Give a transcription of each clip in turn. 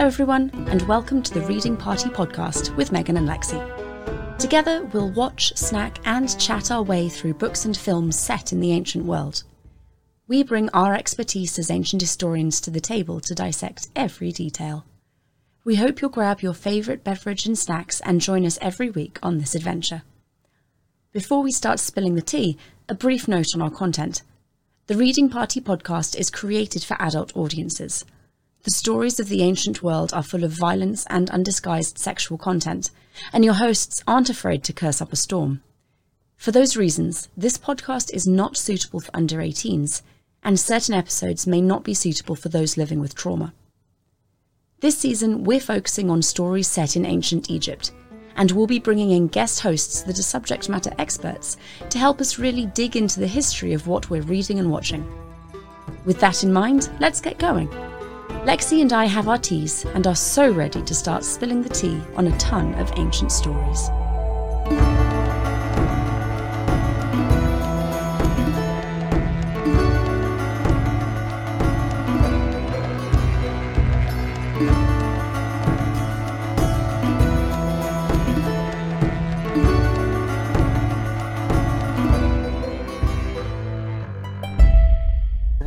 Hello, everyone, and welcome to the Reading Party podcast with Megan and Lexie. Together, we'll watch, snack, and chat our way through books and films set in the ancient world. We bring our expertise as ancient historians to the table to dissect every detail. We hope you'll grab your favourite beverage and snacks and join us every week on this adventure. Before we start spilling the tea, a brief note on our content. The Reading Party podcast is created for adult audiences. The stories of the ancient world are full of violence and undisguised sexual content, and your hosts aren't afraid to curse up a storm. For those reasons, this podcast is not suitable for under 18s, and certain episodes may not be suitable for those living with trauma. This season, we're focusing on stories set in ancient Egypt, and we'll be bringing in guest hosts that are subject matter experts to help us really dig into the history of what we're reading and watching. With that in mind, let's get going. Lexie and I have our teas and are so ready to start spilling the tea on a ton of ancient stories.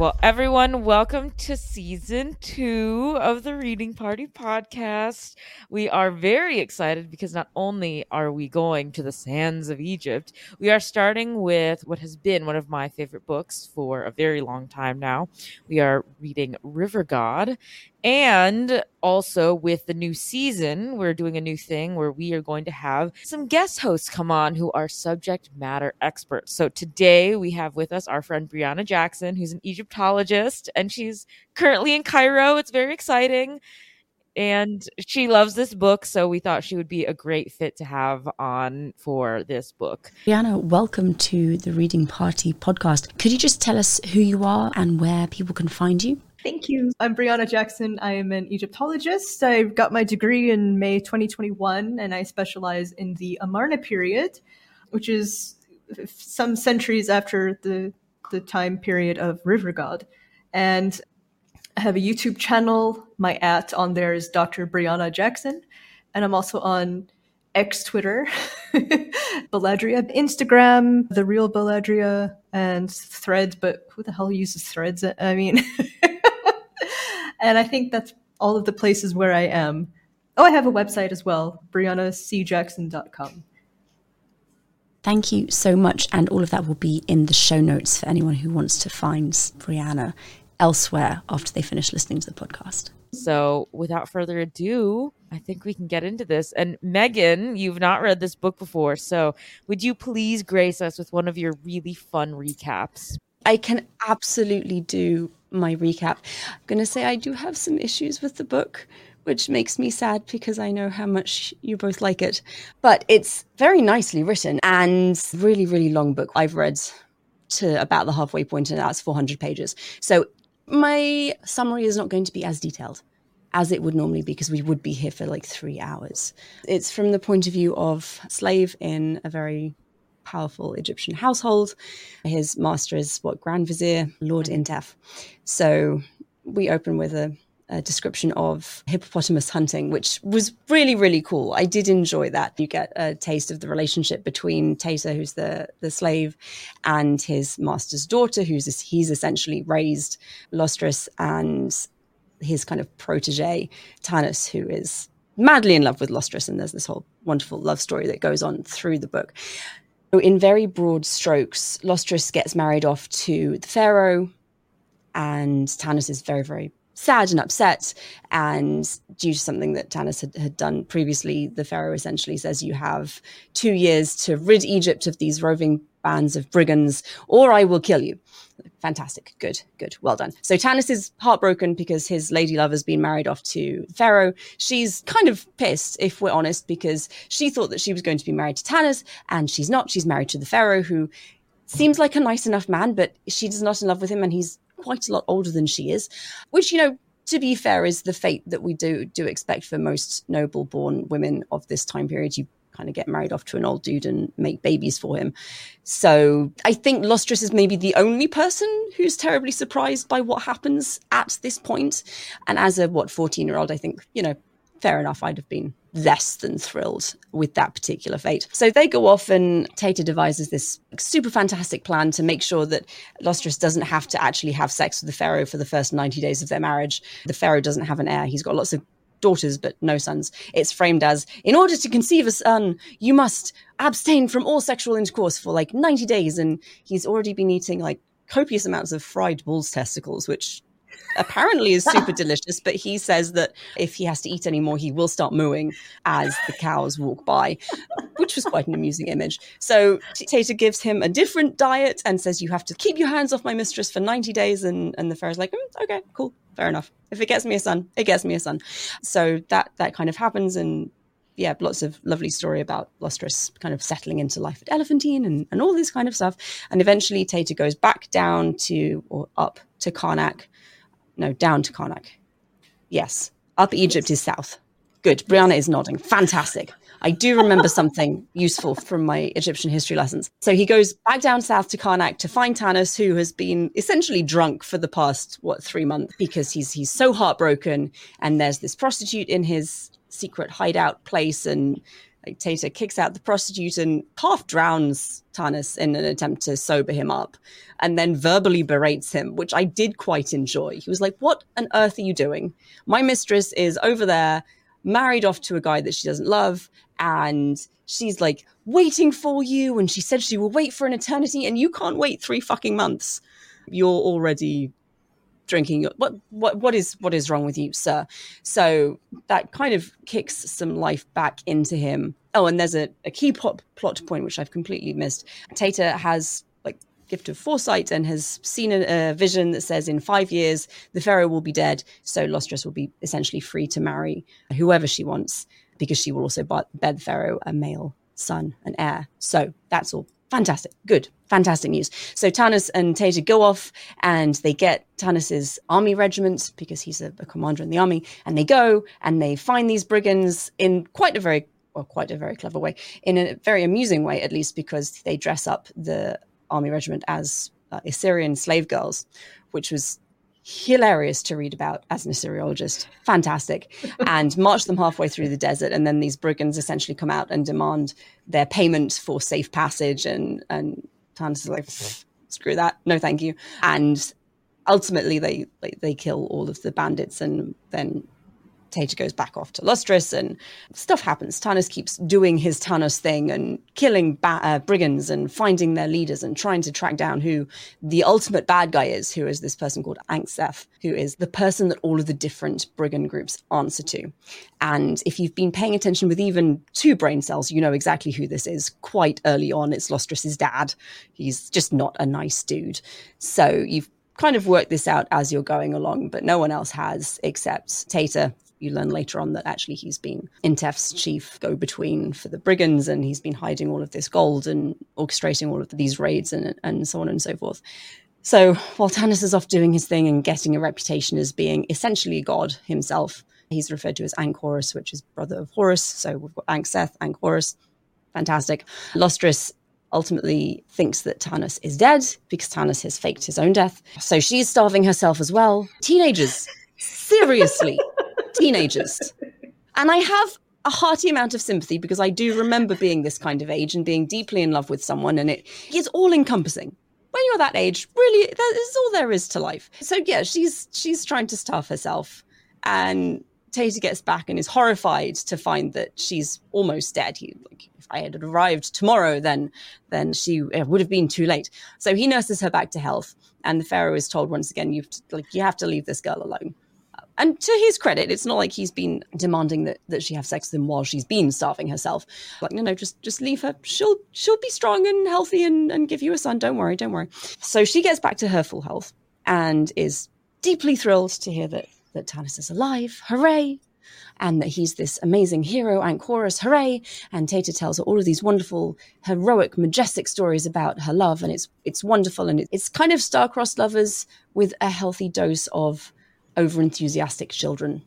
Well, everyone, welcome to season two of the Reading Party podcast. We are very excited because not only are we going to the sands of Egypt, we are starting with what has been one of my favorite books for a very long time now. We are reading River God, and also with the new season, we're doing a new thing where we are going to have some guest hosts come on who are subject matter experts. So today we have with us our friend Brianna Jackson, who's an Egyptologist, and she's currently in Cairo. It's very exciting. And she loves this book, so we thought she would be a great fit to have on for this book. Brianna, welcome to the Reading Party podcast. Could you just tell us who you are and where people can find you? Thank you. I'm Brianna Jackson. I am an Egyptologist. I got my degree in May 2021, and I specialize in the Amarna period, which is some centuries after the, the time period of River God. And I have a YouTube channel. My at on there is Dr. Brianna Jackson. And I'm also on X Twitter, Baladria, Instagram, The Real Baladria, and Threads. But who the hell uses Threads? I mean, and I think that's all of the places where I am. Oh, I have a website as well, brianacjackson.com. Thank you so much. And all of that will be in the show notes for anyone who wants to find Brianna elsewhere after they finish listening to the podcast. So, without further ado, I think we can get into this. And Megan, you've not read this book before. So, would you please grace us with one of your really fun recaps? I can absolutely do my recap. I'm going to say I do have some issues with the book, which makes me sad because I know how much you both like it. But it's very nicely written and really, really long book. I've read to about the halfway point, and that's 400 pages. So my summary is not going to be as detailed as it would normally be because we would be here for like three hours. It's from the point of view of slave in a very powerful Egyptian household. His master is what Grand Vizier Lord Intef. So we open with a, a, description of hippopotamus hunting, which was really really cool. I did enjoy that. You get a taste of the relationship between Taita, who's the the slave, and his master's daughter, who's he's essentially raised Lostris and his kind of protege Tanus, who is madly in love with Lostris, and there's this whole wonderful love story that goes on through the book. In very broad strokes, Lostris gets married off to the pharaoh, and Tanus is very, very sad and upset. And due to something that Tanus had, had done previously, the pharaoh essentially says, You have two years to rid Egypt of these roving bands of brigands, or I will kill you. Fantastic. Good, good. Well done. So Tanus is heartbroken because his lady love has been married off to Pharaoh. She's kind of pissed, if we're honest, because she thought that she was going to be married to Tanus, and she's not. She's married to the Pharaoh, who seems like a nice enough man, but she's not in love with him, and he's quite a lot older than she is, which, you know, to be fair, is the fate that we do do expect for most noble born women of this time period. You kind of get married off to an old dude and make babies for him. So I think Lostris is maybe the only person who's terribly surprised by what happens at this point. And as a what 14 year old, I think, you know, fair enough, I'd have been less than thrilled with that particular fate. So they go off and Taita devises this super fantastic plan to make sure that Lostris doesn't have to actually have sex with the Pharaoh for the first 90 days of their marriage. The Pharaoh doesn't have an heir. He's got lots of daughters but no sons. It's framed as in order to conceive a son, you must abstain from all sexual intercourse for like 90 days. And he's already been eating like copious amounts of fried bull's testicles, which apparently is super delicious, but he says that if he has to eat any more, he will start mooing as the cows walk by, which was quite an amusing image. So Taita gives him a different diet and says, You have to keep your hands off my mistress for 90 days. And, and the Pharaoh's like, mm, Okay, cool, fair enough. If it gets me a son, it gets me a son. So that, that kind of happens. And yeah, lots of lovely story about Lostris kind of settling into life at Elephantine and, and all this kind of stuff. And eventually Taita goes back down to or up to Karnak no, down to Karnak. Yes. Up Egypt is south. Good. Brianna is nodding. Fantastic. I do remember something useful from my Egyptian history lessons. So he goes back down south to Karnak to find Tanus, who has been essentially drunk for the past what three months because he's he's so heartbroken. And there's this prostitute in his secret hideout place, and like Taita kicks out the prostitute and half drowns Tanus in an attempt to sober him up and then verbally berates him, which I did quite enjoy. He was like, What on earth are you doing? My mistress is over there, married off to a guy that she doesn't love, and she's like waiting for you. And she said she will wait for an eternity, and you can't wait three fucking months. You're already drinking what what what is what is wrong with you sir? So that kind of kicks some life back into him. Oh and there's a, a key plot, plot point which i've completely missed. Taita has like gift of foresight and has seen a, a, vision that says in five years the pharaoh will be dead. So lostris will be essentially free to marry whoever she wants because she will also bear the pharaoh a male son an heir. So that's all fantastic good fantastic news. So Tanus and Taita go off and they get Tanus's army regiment because he's a, a, commander in the army, and they go and they find these brigands in quite a very well, quite a very clever way, in a very amusing way, at least because they dress up the army regiment as uh, Assyrian slave girls, which was hilarious to read about as an Assyriologist. Fantastic. and march them halfway through the desert. And then these brigands essentially come out and demand their payment for safe passage and, and Tanus is like, screw that, no thank you. And ultimately, they, they they kill all of the bandits, and then Taita goes back off to Lostris and stuff happens. Tanus keeps doing his Tanus thing and killing ba- uh, brigands and finding their leaders and trying to track down who the ultimate bad guy is, who is this person called Ankseth, who is the person that all of the different brigand groups answer to. And if you've been paying attention with even two brain cells, you know exactly who this is quite early on. It's Lostris's dad. He's just not a nice dude. So you've kind of worked this out as you're going along, but no one else has except Taita, you learn later on that actually he's been Intef's chief go between for the brigands and he's been hiding all of this gold and orchestrating all of these raids and, and so on and so forth. So while Tanus is off doing his thing and getting a reputation as being essentially God himself, he's referred to as Ankhorus, which is brother of Horus. So we've got Ankseth, Ankhorus. Fantastic. Lostris ultimately thinks that Tanus is dead because Tanus has faked his own death. So she's starving herself as well. Teenagers, seriously teenagers. And I have a hearty amount of sympathy because I do remember being this kind of age and being deeply in love with someone, and it is all encompassing. When you're that age, really, that is all there is to life. So yeah, she's she's trying to starve herself, and Taita gets back and is horrified to find that she's almost dead. He like, if I had arrived tomorrow, then then she would have been too late. So he nurses her back to health, and the pharaoh is told once again, "You like you have to leave this girl alone." And to his credit, it's not like he's been demanding that, that she have sex with him while she's been starving herself. Like, no, no, just just leave her. She'll she'll be strong and healthy and, and give you a son. Don't worry, don't worry. So she gets back to her full health and is deeply thrilled to hear that that Tanus is alive. Hooray! And that he's this amazing hero, Ankhorus, hooray! And Taita tells her all of these wonderful, heroic, majestic stories about her love, and it's it's wonderful, and it's kind of star-crossed lovers with a healthy dose of over enthusiastic children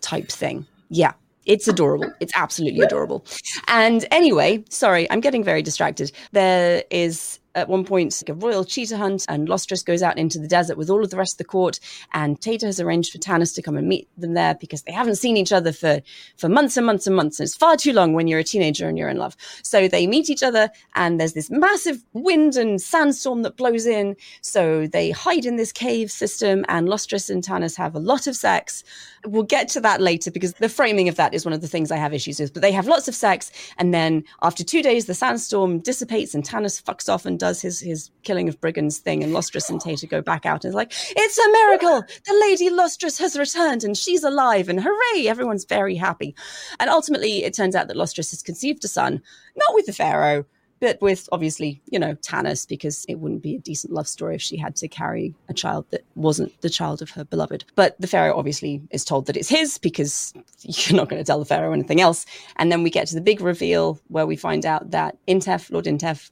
type thing. Yeah, it's adorable. It's absolutely adorable. And anyway, sorry, I'm getting very distracted. There is at one point a royal cheetah hunt, and Lostris goes out into the desert with all of the rest of the court. And Taita has arranged for Tanus to come and meet them there because they haven't seen each other for for months and months and months. And it's far too long when you're a teenager and you're in love. So they meet each other, and there's this massive wind and sandstorm that blows in. So they hide in this cave system, and Lostris and Tanus have a lot of sex. We'll get to that later because the framing of that is one of the things I have issues with. But they have lots of sex, and then after two days, the sandstorm dissipates, and Tanus fucks off and does his his killing of brigands thing, and Lostris and Taita go back out and it's like, it's a miracle! The Lady Lostris has returned and she's alive, and hooray! Everyone's very happy. And ultimately, it turns out that Lostris has conceived a son, not with the Pharaoh, but with obviously, you know, Tanus, because it wouldn't be a decent love story if she had to carry a child that wasn't the child of her beloved. But the Pharaoh obviously is told that it's his because you're not going to tell the Pharaoh anything else. And then we get to the big reveal where we find out that Intef, Lord Intef,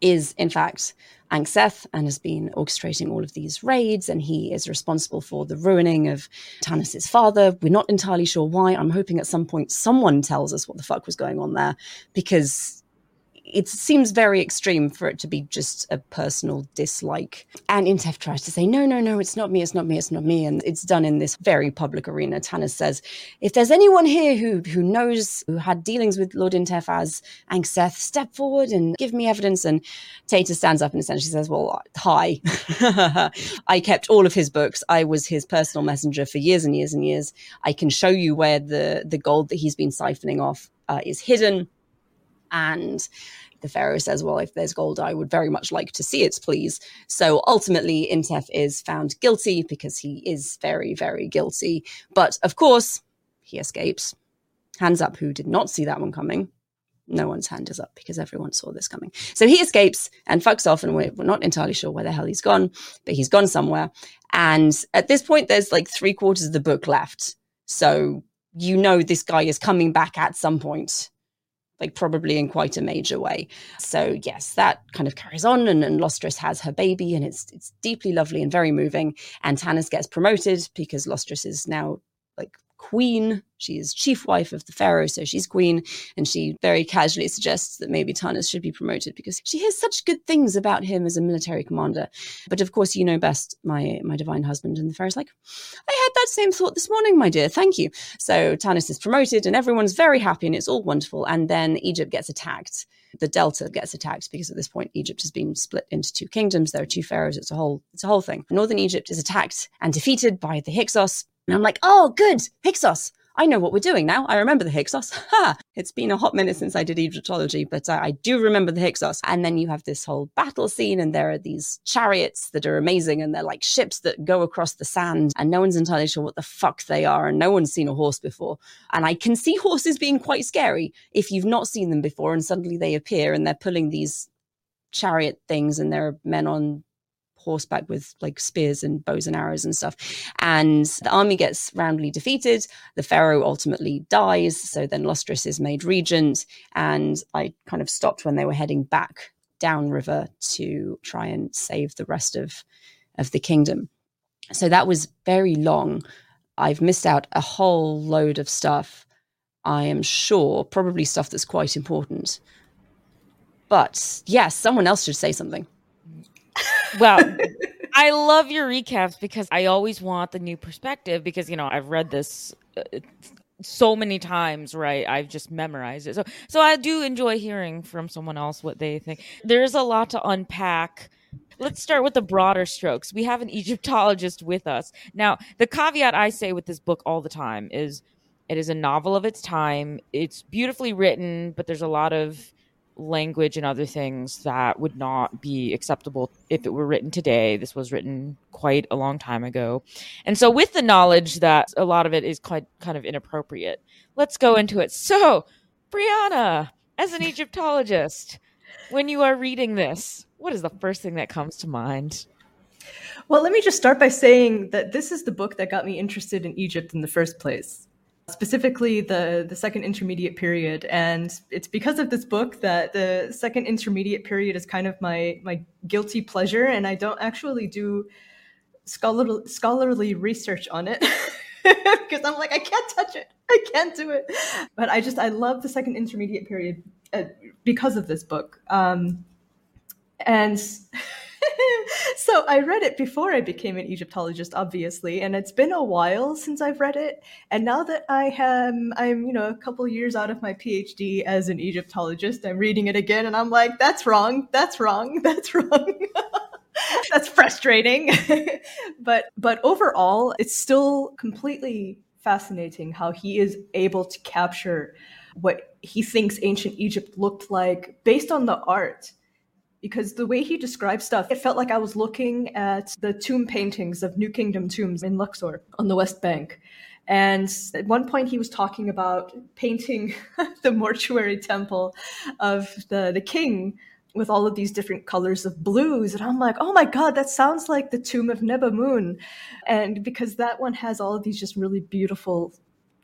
is in fact Ankseth and has been orchestrating all of these raids, and he is responsible for the ruining of Tanus's father. We're not entirely sure why. I'm hoping at some point someone tells us what the fuck was going on there, because it seems very extreme for it to be just a personal dislike. And Intef tries to say, no, no, no, it's not me, it's not me, it's not me. And it's done in this very public arena. Tanus says, if there's anyone here who, who knows, who had dealings with Lord Intef as Ankseth, step forward and give me evidence. And Taita stands up and essentially says, well, hi. I kept all of his books. I was his personal messenger for years and years and years. I can show you where the, the gold that he's been siphoning off uh, is hidden. And the Pharaoh says, Well, if there's gold, I would very much like to see it, please. So ultimately, Intef is found guilty because he is very, very guilty. But of course, he escapes. Hands up who did not see that one coming. No one's hand is up because everyone saw this coming. So he escapes and fucks off, and we're, we're not entirely sure where the hell he's gone, but he's gone somewhere. And at this point, there's like three quarters of the book left. So you know this guy is coming back at some point like probably in quite a major way. So yes, that kind of carries on, and, and Lostris has her baby, and it's it's deeply lovely and very moving. And Tanus gets promoted because Lostris is now like queen. She is chief wife of the pharaoh, so she's queen. And she very casually suggests that maybe Tanus should be promoted because she hears such good things about him as a military commander. But of course, you know best, my my divine husband. And the pharaoh's like, I had that same thought this morning, my dear. Thank you. So Tanus is promoted, and everyone's very happy, and it's all wonderful. And then Egypt gets attacked the delta gets attacked because at this point Egypt has been split into two kingdoms. There are two pharaohs. It's a whole it's a whole thing. Northern Egypt is attacked and defeated by the Hyksos, and I'm like, oh, good, Hyksos. I know what we're doing now. I remember the Hyksos. Ha! It's been a hot minute since I did Egyptology, but I do remember the Hyksos. And then you have this whole battle scene, and there are these chariots that are amazing, and they're like ships that go across the sand, and no one's entirely sure what the fuck they are, and no one's seen a horse before. And I can see horses being quite scary if you've not seen them before, and suddenly they appear and they're pulling these chariot things, and there are men on horseback with like spears and bows and arrows and stuff. And the army gets roundly defeated. The pharaoh ultimately dies. So then Lostris is made regent. And I kind of stopped when they were heading back downriver to try and save the rest of, of the kingdom. So that was very long. I've missed out a whole load of stuff. I am sure, probably stuff that's quite important. But yes, someone else should say something well, I love your recaps because I always want the new perspective because you know I've read this uh, so many times, right? I've just memorized it. So so I do enjoy hearing from someone else what they think. There's a lot to unpack. Let's start with the broader strokes. We have an Egyptologist with us. Now, the caveat I say with this book all the time is it is a novel of its time. It's beautifully written, but there's a lot of language and other things that would not be acceptable if it were written today. This was written quite a long time ago. And so with the knowledge that a lot of it is quite kind of inappropriate, let's go into it. So, Brianna, as an Egyptologist, when you are reading this, what is the first thing that comes to mind? Well, let me just start by saying that this is the book that got me interested in Egypt in the first place specifically the the second intermediate period and it's because of this book that the second intermediate period is kind of my my guilty pleasure and i don't actually do scholarly scholarly research on it because I'm like, I can't touch it. I can't do it. But I just, I love the second intermediate period uh, because of this book. Um, and so I read it before I became an Egyptologist, obviously, and it's been a while since I've read it. And now that I am, I'm you know a couple years out of my PhD as an Egyptologist, I'm reading it again, and I'm like, that's wrong, that's wrong, that's wrong. that's frustrating. but but overall, it's still completely fascinating how he is able to capture what he thinks ancient Egypt looked like based on the art because the way he described stuff, it felt like I was looking at the tomb paintings of New Kingdom tombs in Luxor on the West Bank. And at one point, he was talking about painting the mortuary temple of the, the king with all of these different colors of blues. And I'm like, oh my God, that sounds like the tomb of Nebamun. And because that one has all of these just really beautiful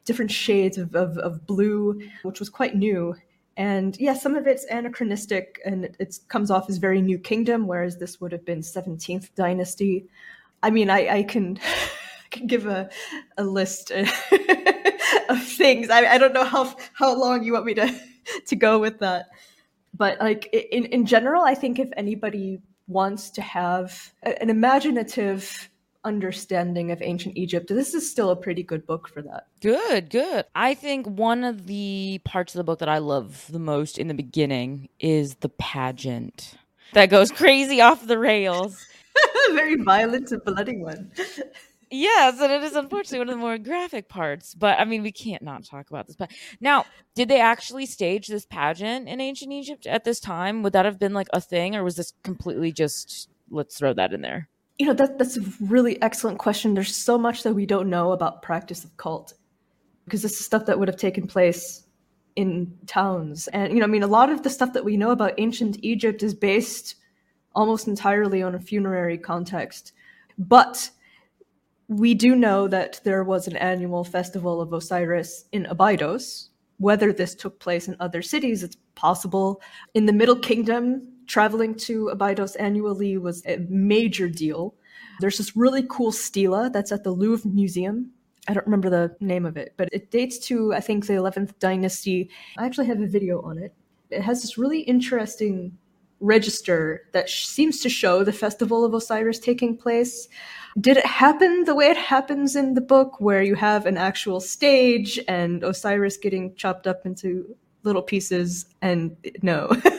different shades of, of, of blue, which was quite new. And yeah, some of it's anachronistic and it, comes off as very New Kingdom, whereas this would have been 17th Dynasty. I mean, I, I can, can give a, a list of things. I, I don't know how, how long you want me to, to go with that. But like in, in general, I think if anybody wants to have an imaginative understanding of ancient Egypt. This is still a pretty good book for that. Good, good. I think one of the parts of the book that I love the most in the beginning is the pageant that goes crazy off the rails. Very violent and bloody one. Yes, and it is unfortunately one of the more graphic parts. But I mean, we can't not talk about this. But now, did they actually stage this pageant in ancient Egypt at this time? Would that have been like a thing, or was this completely just let's throw that in there? You know that that's a really excellent question. There's so much that we don't know about practice of cult because this is stuff that would have taken place in towns. And you know i mean a lot of the stuff that we know about ancient egypt is based almost entirely on a funerary context. But we do know that there was an annual festival of osiris in abydos. Whether this took place in other cities it's possible. In the middle kingdom traveling to Abydos annually was a major deal. There's this really cool stela that's at the Louvre Museum. I don't remember the name of it, but it dates to, I think, the 11th dynasty. I actually have a video on it. It has this really interesting register that sh- seems to show the festival of Osiris taking place. Did it happen the way it happens in the book, where you have an actual stage and Osiris getting chopped up into little pieces? And no.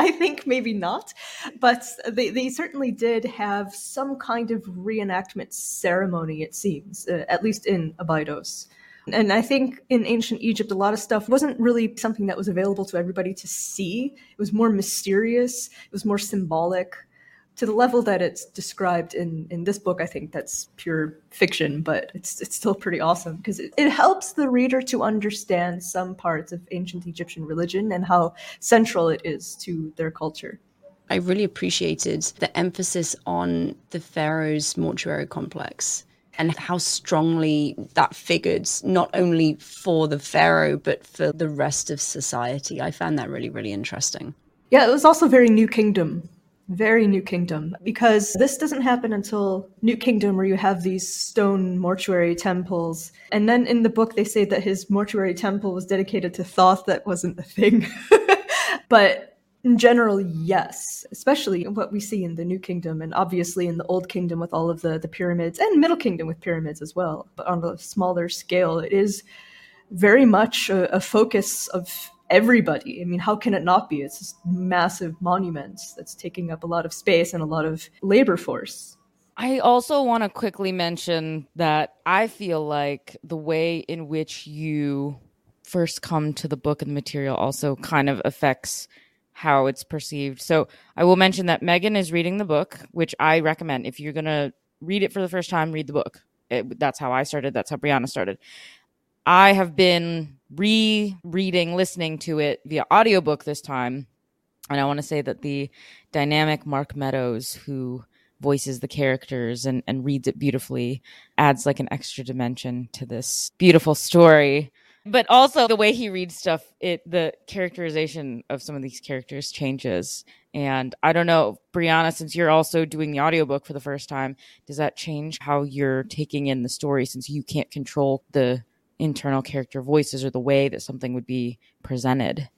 I think maybe not, but they, they certainly did have some kind of reenactment ceremony, it seems, uh, at least in Abydos. And I think in ancient Egypt, a lot of stuff wasn't really something that was available to everybody to see. It was more mysterious, it was more symbolic to the level that it's described in in this book i think that's pure fiction but it's it's still pretty awesome because it, it helps the reader to understand some parts of ancient egyptian religion and how central it is to their culture. I really appreciated the emphasis on the pharaoh's mortuary complex and how strongly that figured not only for the pharaoh but for the rest of society. I found that really really interesting. Yeah it was also very new kingdom very New Kingdom, because this doesn't happen until New Kingdom, where you have these stone mortuary temples. And then in the book, they say that his mortuary temple was dedicated to Thoth. That wasn't a thing. but in general, yes, especially what we see in the New Kingdom, and obviously in the Old Kingdom with all of the, the pyramids, and Middle Kingdom with pyramids as well. But on a smaller scale, it is very much a, a focus of everybody. I mean, how can it not be? It's this massive monument that's taking up a lot of space and a lot of labor force. I also want to quickly mention that I feel like the way in which you first come to the book and the material also kind of affects how it's perceived. So I will mention that Megan is reading the book, which I recommend. If you're going to read it for the first time, read the book. It, that's how I started. That's how Brianna started. I have been rereading, listening to it via audiobook this time. And I want to say that the dynamic Mark Meadows, who voices the characters and, and reads it beautifully, adds like an extra dimension to this beautiful story. but also the way he reads stuff, it the characterization of some of these characters changes. And I don't know, Brianna, since you're also doing the audiobook for the first time, does that change how you're taking in the story since you can't control the internal character voices or the way that something would be presented?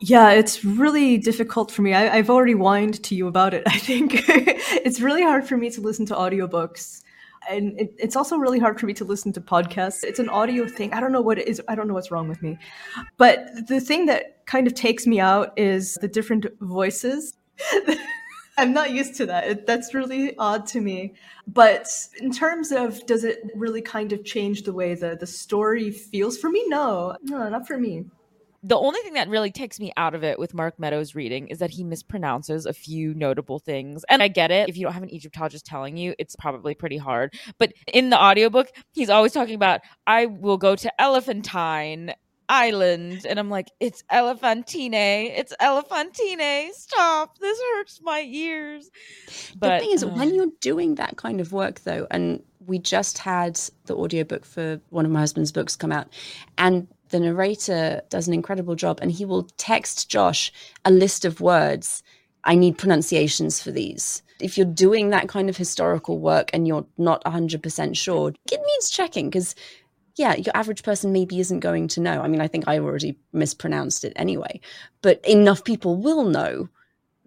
Yeah, it's really difficult for me. I, have already whined to you about it. I think it's really hard for me to listen to audiobooks. And it, it's also really hard for me to listen to podcasts. It's an audio thing. I don't know what it is. I don't know what's wrong with me. But the thing that kind of takes me out is the different voices. I'm not used to that. That's really odd to me. But in terms of does it really kind of change the way the, the story feels? For me, no. No, not for me the only thing that really takes me out of it with Mark Meadows reading is that he mispronounces a few notable things. And I get it. If you don't have an Egyptologist telling you, it's probably pretty hard. But in the audiobook, he's always talking about, I will go to Elephantine Island. And I'm like, it's Elephantine. It's Elephantine. Stop. This hurts my ears. But the thing is, uh, when you're doing that kind of work, though, and we just had the audiobook for one of my husband's books come out, and the narrator does an incredible job and he will text Josh a list of words. I need pronunciations for these. If you're doing that kind of historical work and you're not 100% sure, it needs checking because, yeah, your average person maybe isn't going to know. I mean, I think I already mispronounced it anyway, but enough people will know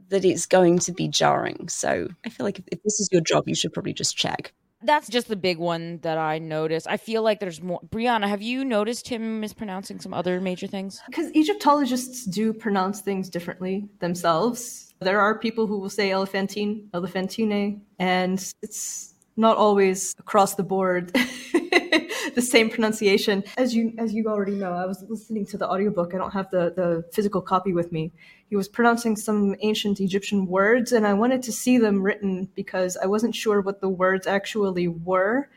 that it's going to be jarring. So I feel like if, if this is your job, you should probably just check that's just the big one that I noticed. I feel like there's more. Brianna, have you noticed him mispronouncing some other major things? Because Egyptologists do pronounce things differently themselves. There are people who will say elephantine, elephantine, and it's not always across the board the same pronunciation. As you as you already know, I was listening to the audiobook. I don't have the the physical copy with me. He was pronouncing some ancient Egyptian words and I wanted to see them written because I wasn't sure what the words actually were.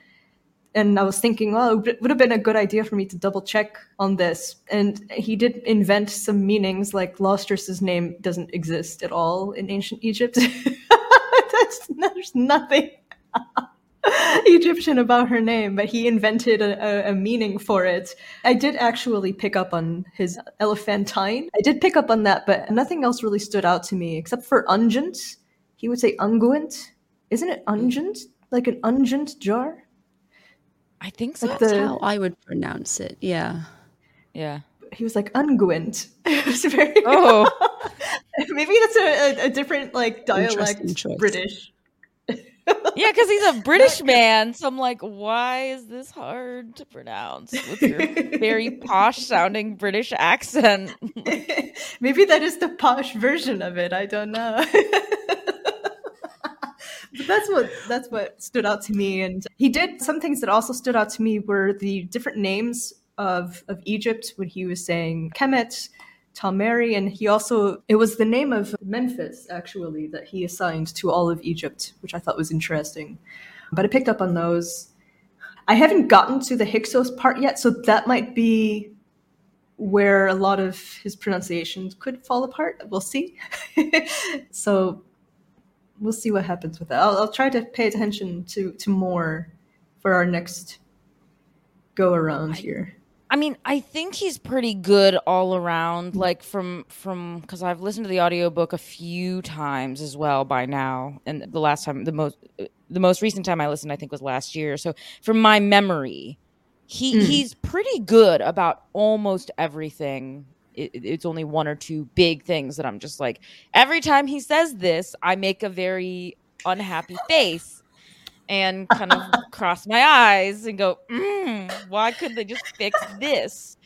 And I was thinking, well, it would have been a good idea for me to double check on this. And he did invent some meanings, like Lostris's name doesn't exist at all in ancient Egypt. That's, there's nothing. Egyptian about her name, but he invented a, a, a, meaning for it. I did actually pick up on his elephantine. I did pick up on that, but nothing else really stood out to me except for ungent. He would say unguent. Isn't it ungent? Like an ungent jar? I think so. Like That's the, how I would pronounce it. Yeah. Yeah. He was like unguent. it was very. Oh. Maybe that's a, a, a different like dialect British yeah, because he's a British man. So I'm like, why is this hard to pronounce with your very posh sounding British accent? Maybe that is the posh version of it. I don't know. but that's what that's what stood out to me. And he did some things that also stood out to me were the different names of of Egypt when he was saying Kemet Talmeri, and he also it was the name of Memphis actually that he assigned to all of Egypt, which I thought was interesting. But I picked up on those. I haven't gotten to the Hyksos part yet, so that might be where a lot of his pronunciations could fall apart. We'll see. so we'll see what happens with that. I'll, I'll try to pay attention to to more for our next go around here. I mean, I think he's pretty good all around like from from cuz I've listened to the audiobook a few times as well by now and the last time the most the most recent time I listened I think was last year. So from my memory, he mm. he's pretty good about almost everything. It, it's only one or two big things that I'm just like every time he says this, I make a very unhappy face and kind of cross my eyes and go, mm, why couldn't they just fix this?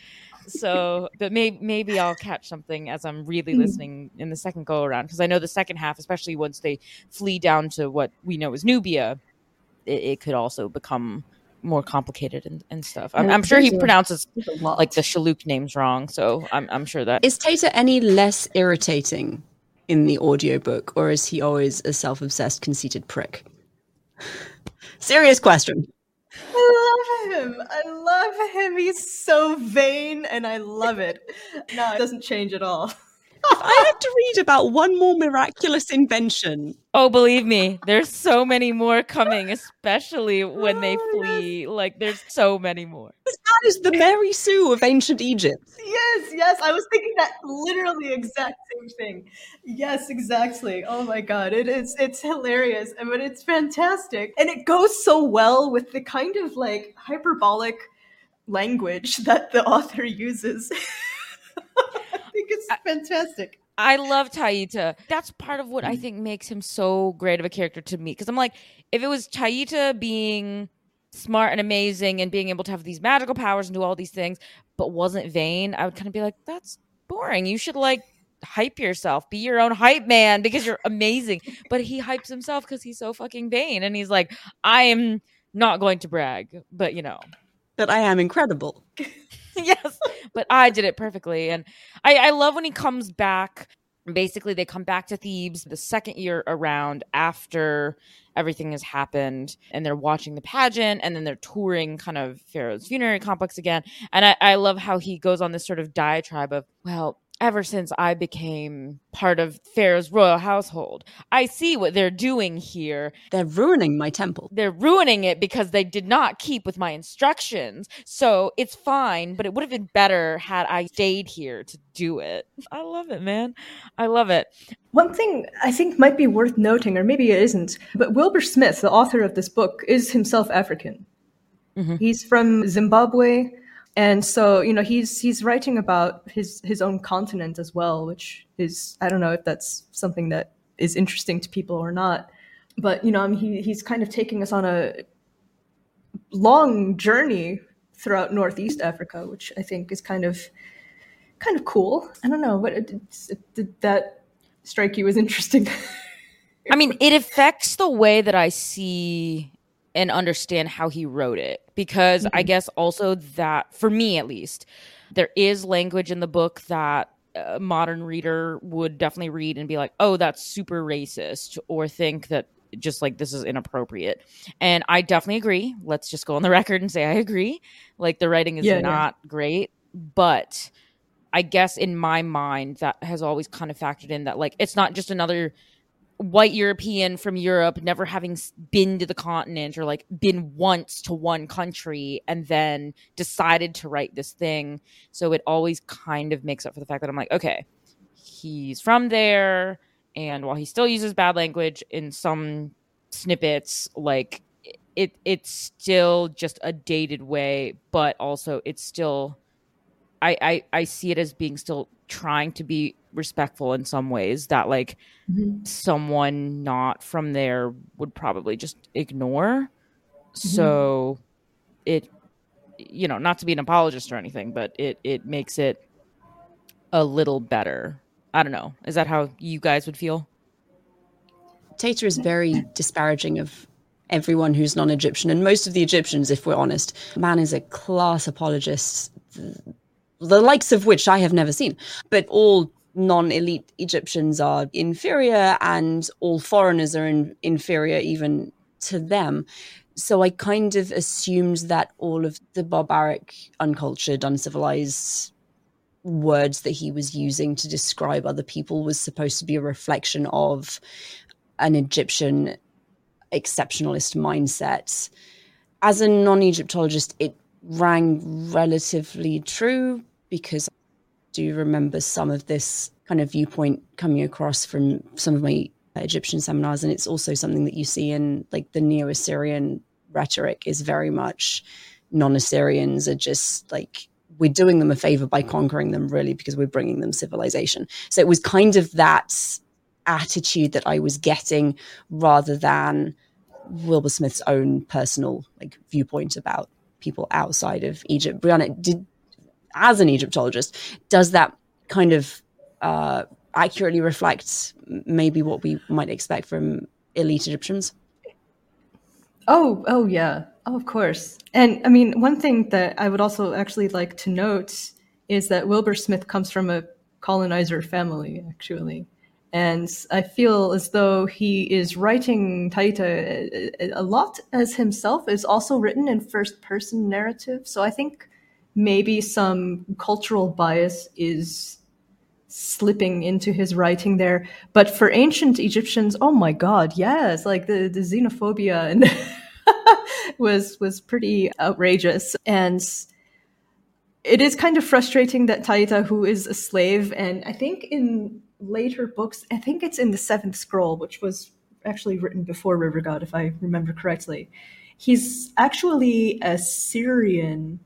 So, but maybe maybe I'll catch something as I'm really mm. listening in the second go around because I know the second half, especially once they flee down to what we know as Nubia, it, it could also become more complicated and, and stuff. I'm, I'm sure he a, pronounces like the Shilluk names wrong, so I'm I'm sure that is Taita any less irritating in the audiobook, or is he always a self-obsessed, conceited prick? Serious question. I love him. I love him. He's so vain and I love it. No, it doesn't change at all. if I had to read about one more miraculous invention. Oh, believe me, there's so many more coming, especially when they Oh, flee. Like, there's so many more. That is the Mary Sue of ancient Egypt. Yes, yes. I was thinking that literally exact same thing. Yes, exactly. Oh my god, it is it's hilarious. I mean it's fantastic. And it goes so well with the kind of like hyperbolic language that the author uses. I think it's fantastic. I love Taita. That's part of what I mm-hmm. think makes him so great of a character to me. Because I'm like, if it was Taita being smart and amazing and being able to have these magical powers and do all these things, but wasn't vain, I would kind of be like, that's boring. You should like hype yourself, be your own hype man because you're amazing. But he hypes himself because he's so fucking vain. And he's like, I am not going to brag, but you know. But I am incredible. yes, but I did it perfectly. And I, I love when he comes back. Basically, they come back to Thebes the second year around after everything has happened, and they're watching the pageant, and then they're touring kind of Pharaoh's funerary complex again. And I, I love how he goes on this sort of diatribe of, well, ever since I became part of Pharaoh's royal household, I see what they're doing here. They're ruining my temple. They're ruining it because they did not keep with my instructions. So it's fine, but it would have been better had I stayed here to do it. I love it, man. I love it. One thing I think might be worth noting, or maybe it isn't, but Wilbur Smith, the author of this book, is himself African. Mhm. He's from Zimbabwe, and so you know he's he's writing about his his own continent as well, which is I don't know if that's something that is interesting to people or not, but you know I mean, he he's kind of taking us on a long journey throughout Northeast Africa, which I think is kind of kind of cool. I don't know, it, did that strike you as interesting? I mean, it affects the way that I see and understand how he wrote it because I mm-hmm. guess also that for me at least there is language in the book that a modern reader would definitely read and be like, "Oh, that's super racist," or think that just like this is inappropriate. And I definitely agree. Let's just go on the record and say I agree. Like the writing is Yeah, yeah. not great, but I guess in my mind that has always kind of factored in that like it's not just another white European from Europe never having been to the continent or like been once to one country and then decided to write this thing. So it always kind of makes up for the fact that I'm like, okay, he's from there. And while he still uses bad language in some snippets, like it, it's still just a dated way, but also it's still, I, I, I see it as being still trying to be respectful in some ways that like mm-hmm. someone not from there would probably just ignore. Mm-hmm. So it you know, not to be an apologist or anything, but it it makes it a little better. I don't know. Is that how you guys would feel? Taita is very disparaging of everyone who's non Egyptian, and most of the Egyptians, if we're honest. Man is a class apologist, the likes of which I have never seen. But all non elite Egyptians are inferior, and all foreigners are in, inferior even to them. So I kind of assumed that all of the barbaric, uncultured, uncivilized words that he was using to describe other people was supposed to be a reflection of an Egyptian exceptionalist mindset. As a non Egyptologist, it rang relatively true because do remember some of this kind of viewpoint coming across from some of my Egyptian seminars. And it's also something that you see in like the Neo Assyrian rhetoric is very much non Assyrians are just like, we're doing them a favor by conquering them, really, because we're bringing them civilization. So it was kind of that attitude that I was getting rather than Wilbur Smith's own personal like viewpoint about people outside of Egypt. Brianna, did as an Egyptologist, does that kind of uh, accurately reflect maybe what we might expect from elite Egyptians? Oh, oh yeah. Oh, of course. And I mean, one thing that I would also actually like to note is that Wilbur Smith comes from a colonizer family, actually. And I feel as though he is writing Taita a, a lot as himself is also written in first person narrative. So I think maybe some cultural bias is slipping into his writing there. But for ancient Egyptians, oh my God, yes, like the, the xenophobia and was was pretty outrageous. And it is kind of frustrating that Taita, who is a slave, and I think in later books, I think it's in the Seventh Scroll, which was actually written before River God, if I remember correctly. He's actually a Syrian.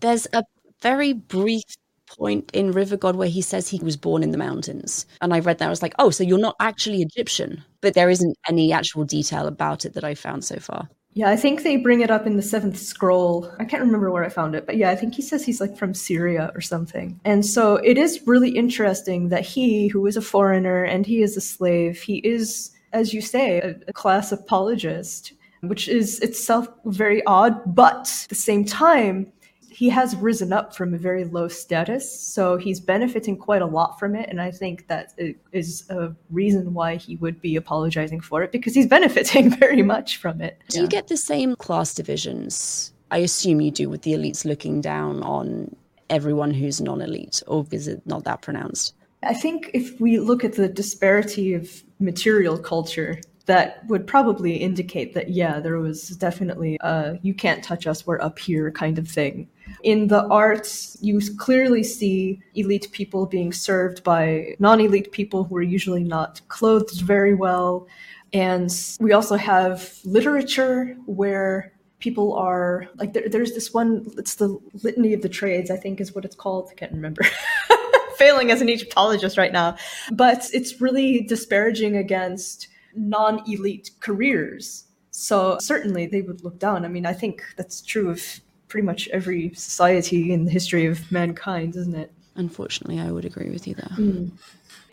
There's a very brief point in River God where he says he was born in the mountains. And I read that, I was like, oh, so you're not actually Egyptian. But there isn't any actual detail about it that I've found so far. Yeah, I think they bring it up in the seventh scroll. I can't remember where I found it, but yeah, I think he says he's like from Syria or something. And so it is really interesting that he, who is a foreigner and he is a slave, he is, as you say, a, a class apologist, which is itself very odd, but at the same time, he has risen up from a very low status, so he's benefiting quite a lot from it. And I think that is a reason why he would be apologizing for it because he's benefiting very much from it. Do yeah. you get the same class divisions? I assume you do with the elites looking down on everyone who's non elite, or is it not that pronounced? I think if we look at the disparity of material culture that would probably indicate that yeah there was definitely a you can't touch us we're up here kind of thing. In the arts you clearly see elite people being served by non-elite people who are usually not clothed very well. And we also have literature where people are like there, there's this one it's the litany of the trades i think is what it's called. I can't remember. Failing as an egyptologist right now. But it's really disparaging against non elite careers. So certainly they would look down. I mean, I think that's true of pretty much every society in the history of mankind, isn't it? Unfortunately, I would agree with you there. Mm.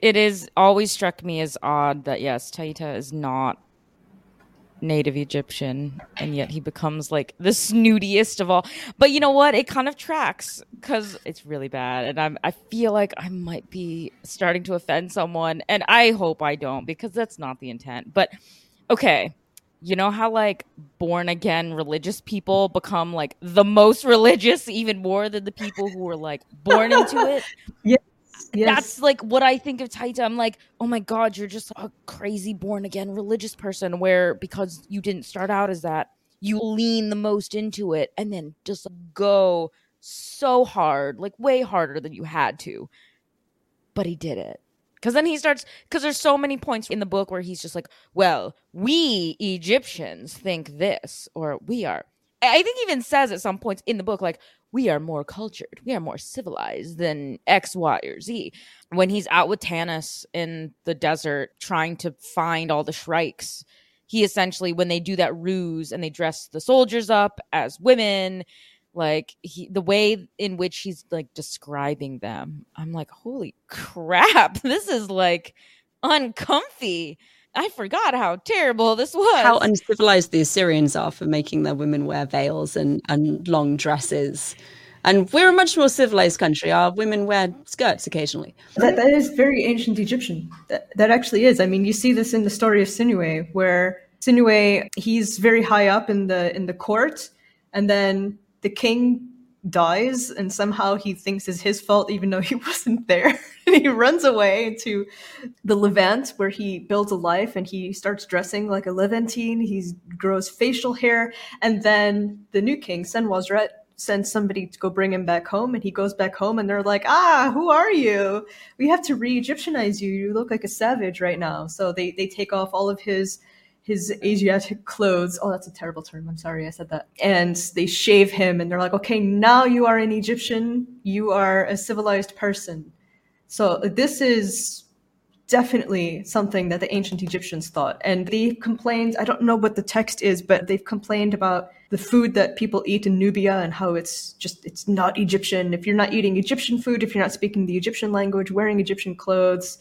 It is always struck me as odd that yes, Taita is not native Egyptian, and yet he becomes like the snootiest of all. But you know what? It kind of tracks because it's really bad, and I'm I feel like I might be starting to offend someone, and I hope I don't because that's not the intent. But okay. You know how like born again religious people become like the most religious even more than the people who were like born into it? yeah Yes. That's like what I think of Taita. I'm like, oh my God, you're just a crazy born again religious person where because you didn't start out as that, you lean the most into it and then just go so hard, like way harder than you had to. But he did it. Because then he starts, because there's so many points in the book where he's just like, well, we Egyptians think this, or we are. I think even says at some points in the book, like, we are more cultured, we are more civilized than X, Y, or Z. When he's out with Tanus in the desert trying to find all the shrikes, he essentially, when they do that ruse and they dress the soldiers up as women, like he, the way in which he's like describing them, I'm like, holy crap, this is like uncomfy. I forgot how terrible this was. How uncivilized the Assyrians are for making their women wear veils and, and long dresses. And we're a much more civilized country. Our women wear skirts occasionally. That, that is very ancient Egyptian. That, that actually is. I mean, you see this in the story of Sinuhe, where Sinuhe, he's very high up in the in the court, and then the king dies and somehow he thinks it's his fault even though he wasn't there. And he runs away to the levant where he builds a life and he starts dressing like a levantine. He grows facial hair. And then the new king senwosret sends somebody to go bring him back home. And he goes back home and they're like ah who are you? We have to re-egyptianize you. You look like a savage right now. So they they take off all of his his Asiatic clothes. Oh, that's a terrible term. I'm sorry I said that. And they shave him and they're like, okay, now you are an Egyptian. You are a civilized person. So this is definitely something that the ancient Egyptians thought. And they complained, I don't know what the text is, but they've complained about the food that people eat in Nubia and how it's just, it's not Egyptian. If you're not eating Egyptian food, if you're not speaking the Egyptian language, wearing Egyptian clothes,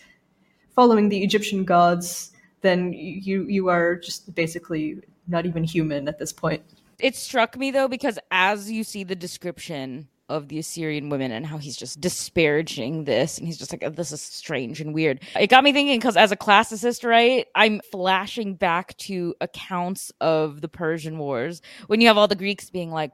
following the Egyptian gods, then you you are just basically not even human at this point. It struck me though because as you see the description of the Assyrian women and how he's just disparaging this and he's just like oh, this is strange and weird. It got me thinking cuz as a classicist, right? I'm flashing back to accounts of the Persian wars when you have all the Greeks being like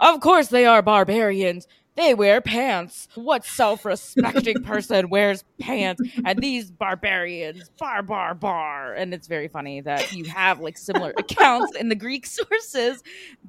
of course they are barbarians they wear pants. What self respecting person wears pants? And these barbarians, bar, bar, bar. And it's very funny that you have like similar accounts in the Greek sources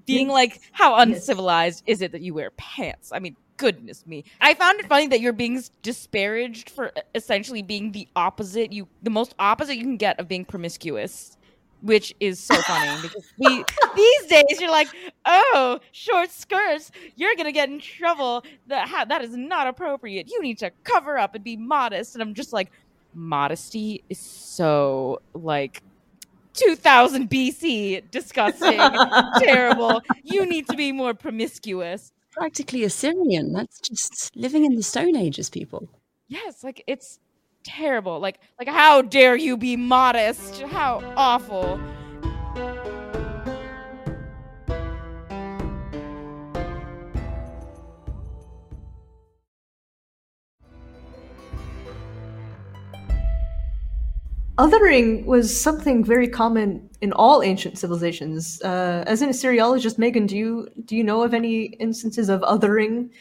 being like, how uncivilized is it that you wear pants? I mean, goodness me. I found it funny that you're being disparaged for uh, essentially being the opposite, you the most opposite you can get of being promiscuous which is so funny because we these days you're like, oh, short skirts, you're gonna get in trouble. That ha- that is not appropriate. You need to cover up and be modest. And I'm just like, modesty is so like 2000 BC, disgusting, terrible. You need to be more promiscuous. Practically Assyrian. That's just living in the Stone Ages, people. Yes, like it's terrible. Like like how dare you be modest? How awful. Othering was something very common in all ancient civilizations. Uh, as an Assyriologist, Megan, do you do you know of any instances of othering?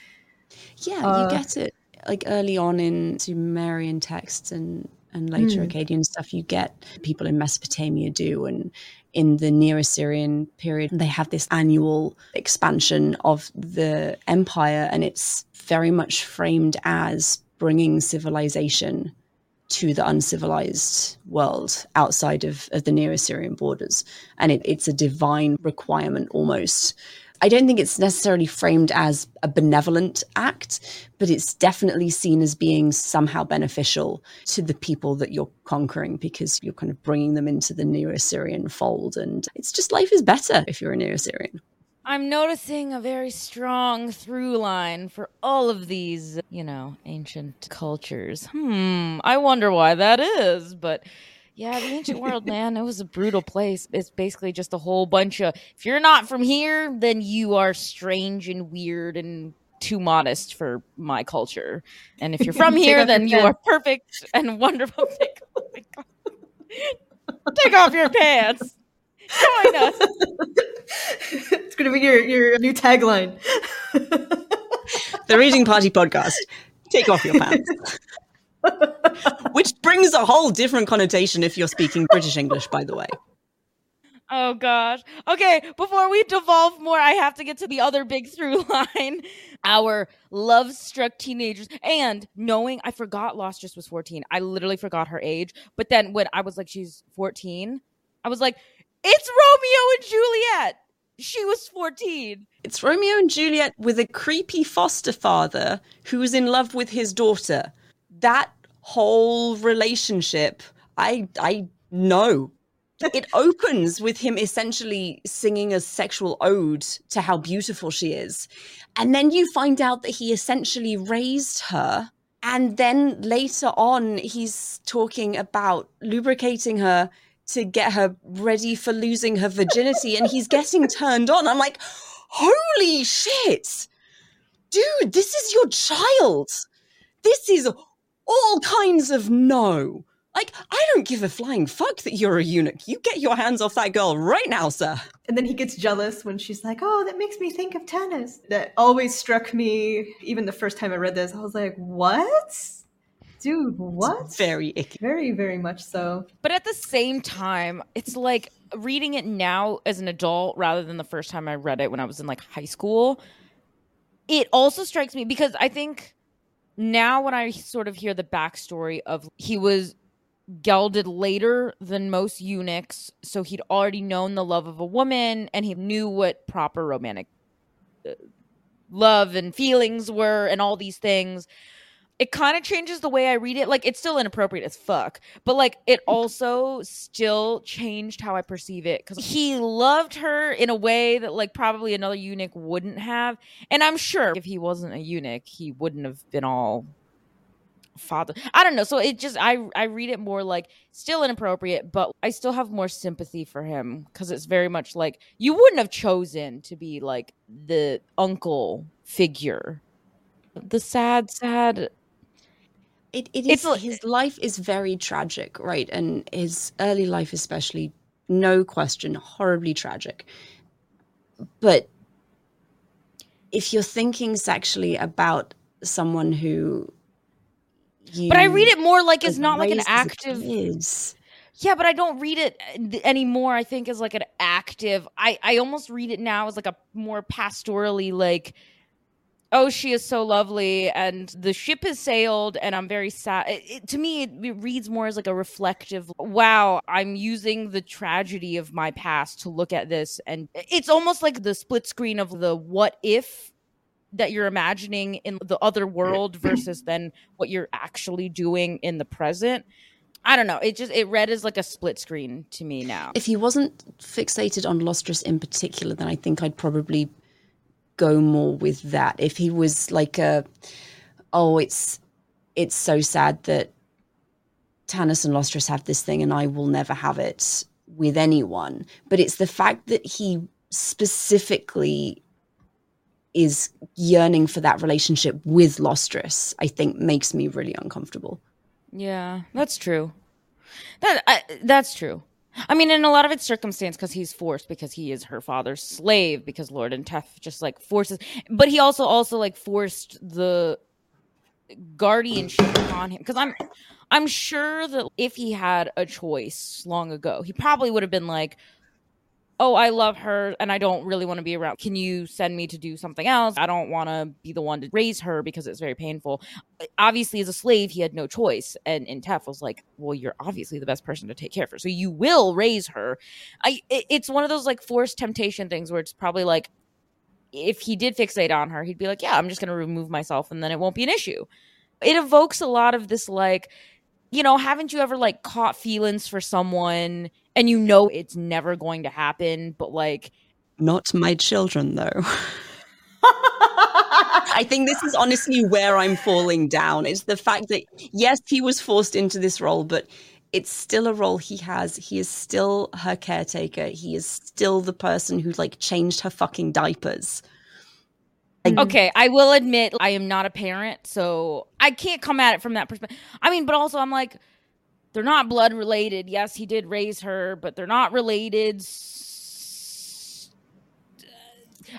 Yeah, uh, you get it like early on in Sumerian texts and and later mm. Akkadian stuff, you get people in Mesopotamia do, and in the Neo Assyrian period, they have this annual expansion of the empire, and it's very much framed as bringing civilization to the uncivilized world outside of, of the Neo Assyrian borders. And it, it's a divine requirement almost I don't think it's necessarily framed as a benevolent act, but it's definitely seen as being somehow beneficial to the people that you're conquering because you're kind of bringing them into the Neo Assyrian fold. And it's just life is better if you're a Neo Assyrian. I'm noticing a very strong through line for all of these, you know, ancient cultures. Hmm, I wonder why that is, but yeah, the ancient world, man, it was a brutal place. It's basically just a whole bunch of if you're not from here, then you are strange and weird and too modest for my culture. And if you're from here, then you are perfect and wonderful. Take, oh Take off your pants. Join us. It's gonna be your your new tagline. the Reading Party podcast. Take off your pants. Which brings a whole different connotation if you're speaking British English, by the way. Oh gosh. Okay, before we devolve more, I have to get to the other big through line. Our love struck teenagers. And knowing I forgot Lostris was 14. I literally forgot her age. But then when I was like, she's 14, I was like, it's Romeo and Juliet. She was 14. It's Romeo and Juliet with a creepy foster father who is in love with his daughter. That whole relationship, I I know. it opens with him essentially singing a sexual ode to how beautiful she is. And then you find out that he essentially raised her. And then later on, he's talking about lubricating her to get her ready for losing her virginity. and he's getting turned on. I'm like, holy shit. Dude, this is your child. This is all kinds of no. Like, I don't give a flying fuck that you're a eunuch. You get your hands off that girl right now, sir. And then he gets jealous when she's like, oh, that makes me think of Tanus. That always struck me, even the first time I read this, I was like, what? Dude, what? It's very icky. Very, very much so. But at the same time, it's like reading it now as an adult rather than the first time I read it when I was in like high school. It also strikes me because I think now when I sort of hear the backstory of he was gelded later than most eunuchs, so he'd already known the love of a woman and he knew what proper romantic uh, love and feelings were and all these things it kind of changes the way I read it. Like it's still inappropriate as fuck, but like it mm. also still changed how I perceive it because he loved her in a way that like probably another eunuch wouldn't have. And I'm sure if he wasn't a eunuch, he wouldn't have been all father. I don't know. So it just I I read it more like still inappropriate, but I still have more sympathy for him because it's very much like you wouldn't have chosen to be like the uncle figure the sad, sad it, it is it's, his life is very tragic, right? And his early life, especially, no question, horribly tragic. But if you're thinking sexually about someone who but I read it more like it's not like an raised as a active. Yeah, but I don't read it uh, anymore. I think as like an active. I I almost read it now as like a more pastorally like. Oh, she is so lovely, and the ship has sailed, and I'm very sad. It, it- to me, it, it reads more as like a reflective. Wow, I'm using the tragedy of my past to look at this, and it's almost like the split screen of the what if that you're imagining in the other world versus then what you're actually doing in the present. I don't know. It just it read as like a split screen to me now. If he wasn't fixated on Lostris in particular, then I think I'd probably go more with that. If he was like a, oh, it's it's so sad that Tanus and Lostris have this thing, and I will never have it with anyone. But it's the fact that he specifically is yearning for that relationship with Lostris. I think makes me really uncomfortable. Yeah, that's true. That I, that's true. I mean, in a lot of it's circumstance because he's forced because he is her father's slave because Lord Intef just like forces, but he also also like forced the guardianship on him because I'm I'm sure that if he had a choice long ago, he probably would have been like, "Oh, I love her and I don't really want to be around. Can you send me to do something else? I don't want to be the one to raise her because it's very painful." Obviously, as a slave, he had no choice, and Intef was like, "Well, you're obviously the best person to take care of her, so you will raise her." I it, it's one of those like forced temptation things where it's probably like. If he did fixate on her, he'd be like, "Yeah, I'm just going to remove myself, and then it won't be an issue." It evokes a lot of this, like, you know, haven't you ever like caught feelings for someone and you know it's never going to happen, but like, Not my children, though. I think this is honestly where I'm falling down. It's the fact that, yes, he was forced into this role, but it's still a role he has. He is still her caretaker. He is still the person who, like, changed her fucking diapers. Mm. okay, I will admit I am not a parent, so I can't come at it from that perspective. I mean, but also I'm like, they're not blood related. Yes, he did raise her, but they're not related. S-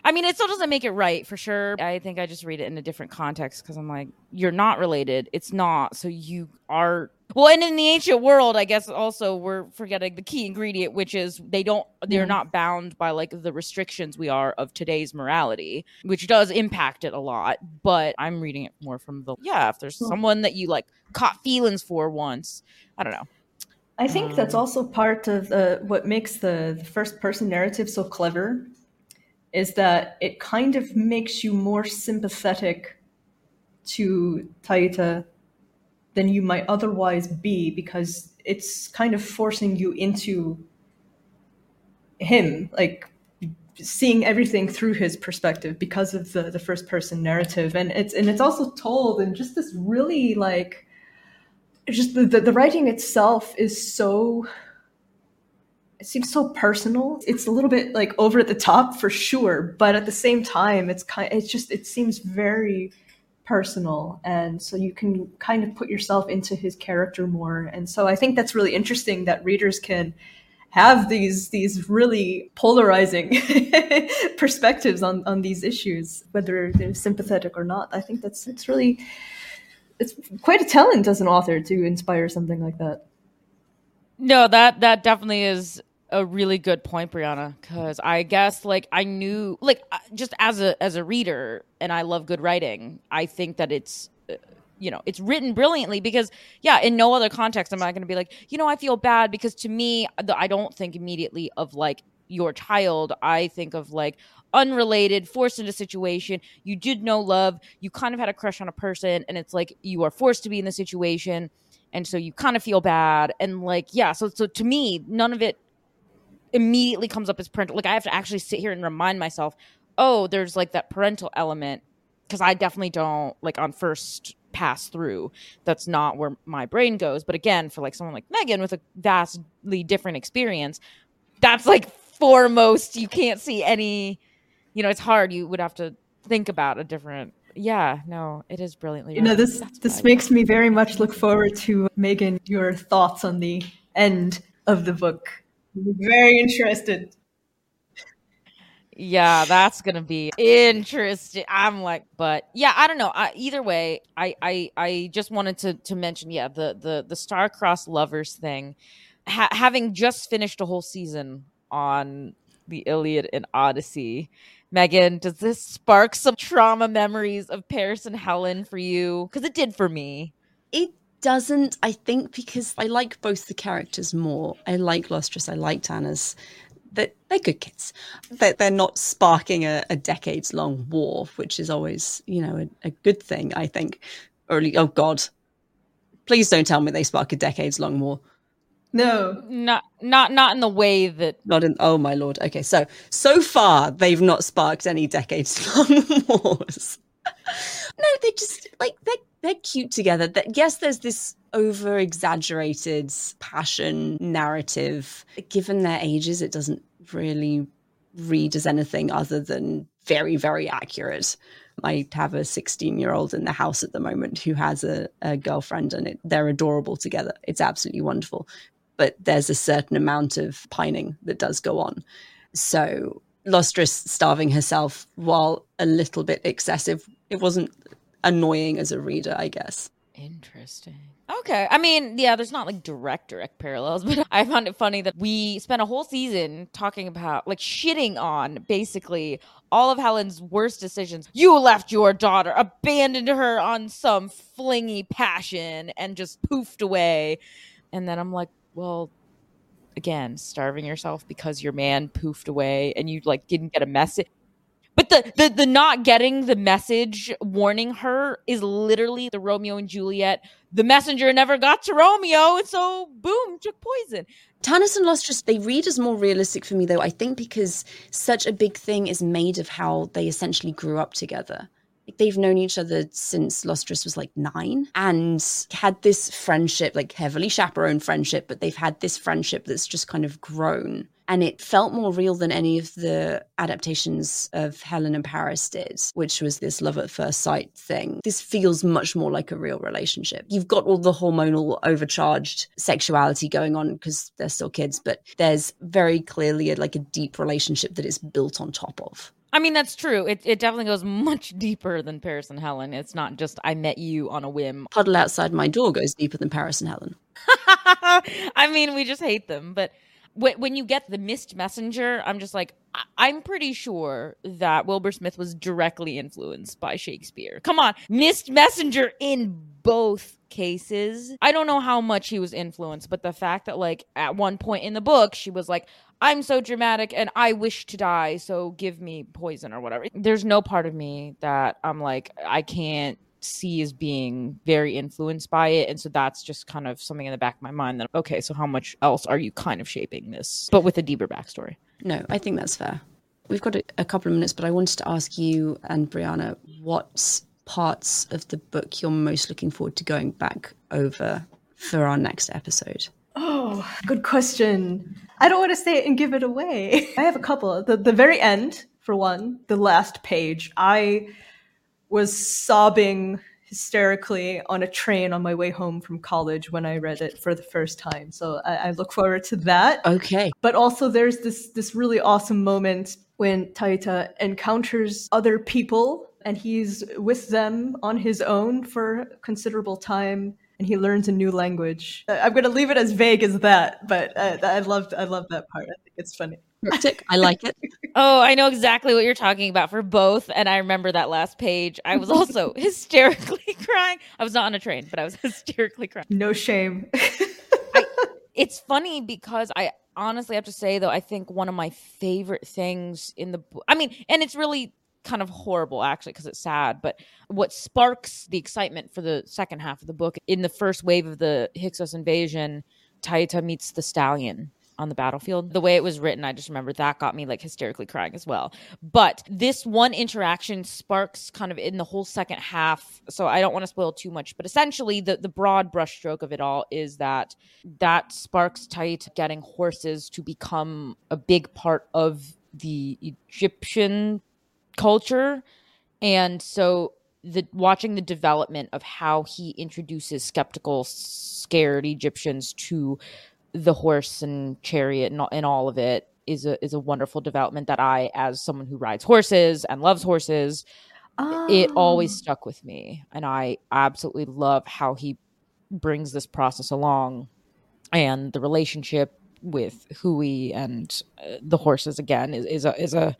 I mean, it still doesn't make it right for sure. I think I just read it in a different context because I'm like, you're not related. It's not. So you are. Well, and in the ancient world, I guess also we're forgetting the key ingredient, which is they don't, they're Mhm. not bound by like the restrictions we are of today's morality, which does impact it a lot. But I'm reading it more from the, yeah, if there's someone that you like caught feelings for once, I don't know. I think that's Um, also part of the, what makes the, the first person narrative so clever is that it kind of makes you more sympathetic to Taita than you might otherwise be because it's kind of forcing you into him, like seeing everything through his perspective because of the, the first person narrative. And it's and it's also told in just this really like just the, the, the writing itself is so it seems so personal. It's a little bit like over at the top for sure but at the same time it's kind it's just it seems very personal and so you can kind of put yourself into his character more and so i think that's really interesting that readers can have these these really polarizing perspectives on on these issues whether they're sympathetic or not. I think that's it's really it's quite a talent as an author to inspire something like that No, that that definitely is a really good point, Brianna. Because I guess like I knew like just as a as a reader, and I love good writing. I think that it's uh, you know it's written brilliantly because yeah, in no other context am I going to be like you know I feel bad because to me I don't think immediately of like your child. I think of like unrelated, forced into situation. You did know love. You kind of had a crush on a person, and it's like you are forced to be in the situation and so you kind of feel bad and like yeah so so to me none of it immediately comes up as parental like i have to actually sit here and remind myself oh there's like that parental element because i definitely don't like on first pass through that's not where my brain goes. But again for like someone like megan with a vastly different experience that's like foremost you can't see any you know it's hard you would have to think about a different yeah no it is brilliantly you know this That's this makes me very much look forward to megan your thoughts on the end of the book very interested Yeah, that's gonna be interesting. I'm like, but yeah, I don't know. I, either way, I, I I just wanted to to mention, yeah, the the the star-crossed lovers thing. Ha- having just finished a whole season on the Iliad and Odyssey, Megan, does this spark some trauma memories of Paris and Helen for you? Because it did for me. It doesn't, I think, because I like both the characters more. I like Lostris, I like Tanus. They're, they're good kids. They're, they're not sparking a, a decades long war, which is always, you know, a, a good thing, I think. Or, oh God, please don't tell me they spark a decades long war. No, not not not in the way that not in. Oh my lord. Okay, so so far they've not sparked any decades long wars. no, they just like they're they're cute together. That yes, there's this over exaggerated passion narrative. Given their ages, it doesn't really read as anything other than very very accurate. I have a 16 year old in the house at the moment who has a, a girlfriend and it, they're adorable together. It's absolutely wonderful but there's a certain amount of pining that does go on. So Lostris starving herself, while a little bit excessive, it wasn't annoying as a reader, I guess. Interesting. Okay. I mean, yeah, there's not like direct direct parallels, but I found it funny that we spent a whole season talking about like shitting on basically all of Helen's worst decisions. You left your daughter, abandoned her on some flingy passion and just poofed away. And then I'm like, well, again, starving yourself because your man poofed away and you like didn't get a message. But the, the the not getting the message warning her is literally the Romeo and Juliet. The messenger never got to Romeo, and so boom, took poison. Tanus and Lostris, they read as more realistic for me though, I think because such a big thing is made of how they essentially grew up together. They've known each other since Lostris was like nine and had this friendship, like heavily chaperoned friendship, but they've had this friendship that's just kind of grown. And it felt more real than any of the adaptations of Helen and Paris did, which was this love at first sight thing. This feels much more like a real relationship. You've got all the hormonal overcharged sexuality going on because they're still kids, but there's very clearly a, like a deep relationship that is built on top of. I mean, that's true. It, it definitely goes much deeper than Paris and Helen. It's not just I met you on a whim. Puddle outside my door goes deeper than Paris and Helen. I mean, we just hate them. But when you get the missed messenger, I'm just like, I'm pretty sure that Wilbur Smith was directly influenced by Shakespeare. Come on, missed messenger in both cases. I don't know how much he was influenced, but the fact that, like, at one point in the book, she was like, I'm so dramatic and I wish to die, so give me poison or whatever. There's no part of me that I'm like, I can't see as being very influenced by it. And so that's just kind of something in the back of my mind that, okay, so how much else are you kind of shaping this, but with a deeper backstory? No, I think that's fair. We've got a, a couple of minutes, but I wanted to ask you and Brianna what parts of the book you're most looking forward to going back over for our next episode. Oh, good question. I don't want to say it and give it away. I have a couple. The the very end, for one, the last page. I was sobbing hysterically on a train on my way home from college when I read it for the first time. So I, I look forward to that. Okay. But also there's this this really awesome moment when Taita encounters other people and he's with them on his own for considerable time and he learns a new language. I'm going to leave it as vague as that, but I loved I love that part. I think it's funny. I like it. oh, I know exactly what you're talking about for both, and I remember that last page. I was also hysterically crying. I was not on a train, but I was hysterically crying. No shame. I, it's funny because I honestly have to say though, I think one of my favorite things in the book. I mean, and it's really kind of horrible actually because it's sad but what sparks the excitement for the second half of the book in the first wave of the hyksos invasion taita meets the stallion on the battlefield. The way it was written i just remember that got me like hysterically crying as well. But this one interaction sparks kind of in the whole second half so i don't want to spoil too much but essentially the, the broad brushstroke of it all is that that sparks Taita getting horses to become a big part of the egyptian culture. And so the watching the development of how he introduces skeptical scared egyptians to the horse and chariot and all, and all of it is a is a wonderful development that I, as someone who rides horses and loves horses, it always Oh. stuck with me, and I absolutely love how he brings this process along, and the relationship with Hui and uh, the horses again is is a is a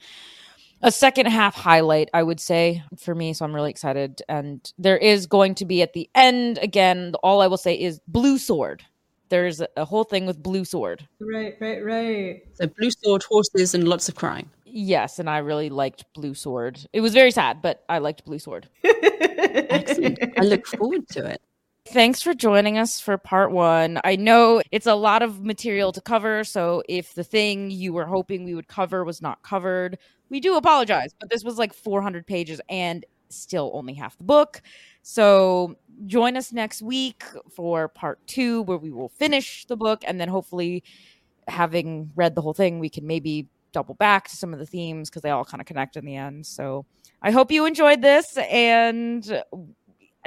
a second half highlight, I would say, for me. So I'm really excited. And there is going to be at the end, again, all I will say is Blue Sword. There's a, a whole thing with Blue Sword. Right, right, right. So blue sword, horses, and lots of crying. Yes, and I really liked Blue Sword. It was very sad, but I liked Blue Sword. Excellent. I look forward to it. Thanks for joining us for part one. I know it's a lot of material to cover, so if the thing you were hoping we would cover was not covered, we do apologize. But this was like 400 pages and still only half the book. So join us next week for part two, where we will finish the book and then hopefully, having read the whole thing, we can maybe double back to some of the themes because they all kind of connect in the end. So I hope you enjoyed this and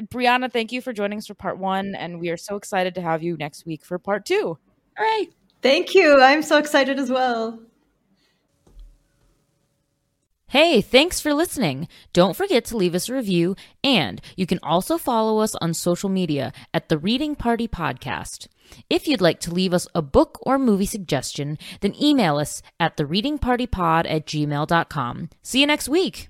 Brianna, thank you for joining us for part one, and we are so excited to have you next week for part two. All right. Thank you. I'm so excited as well. Hey, thanks for listening. Don't forget to leave us a review, and you can also follow us on social media at the Reading Party Podcast. If you'd like to leave us a book or movie suggestion, then email us at the readingpartypod at gmail.com. See you next week.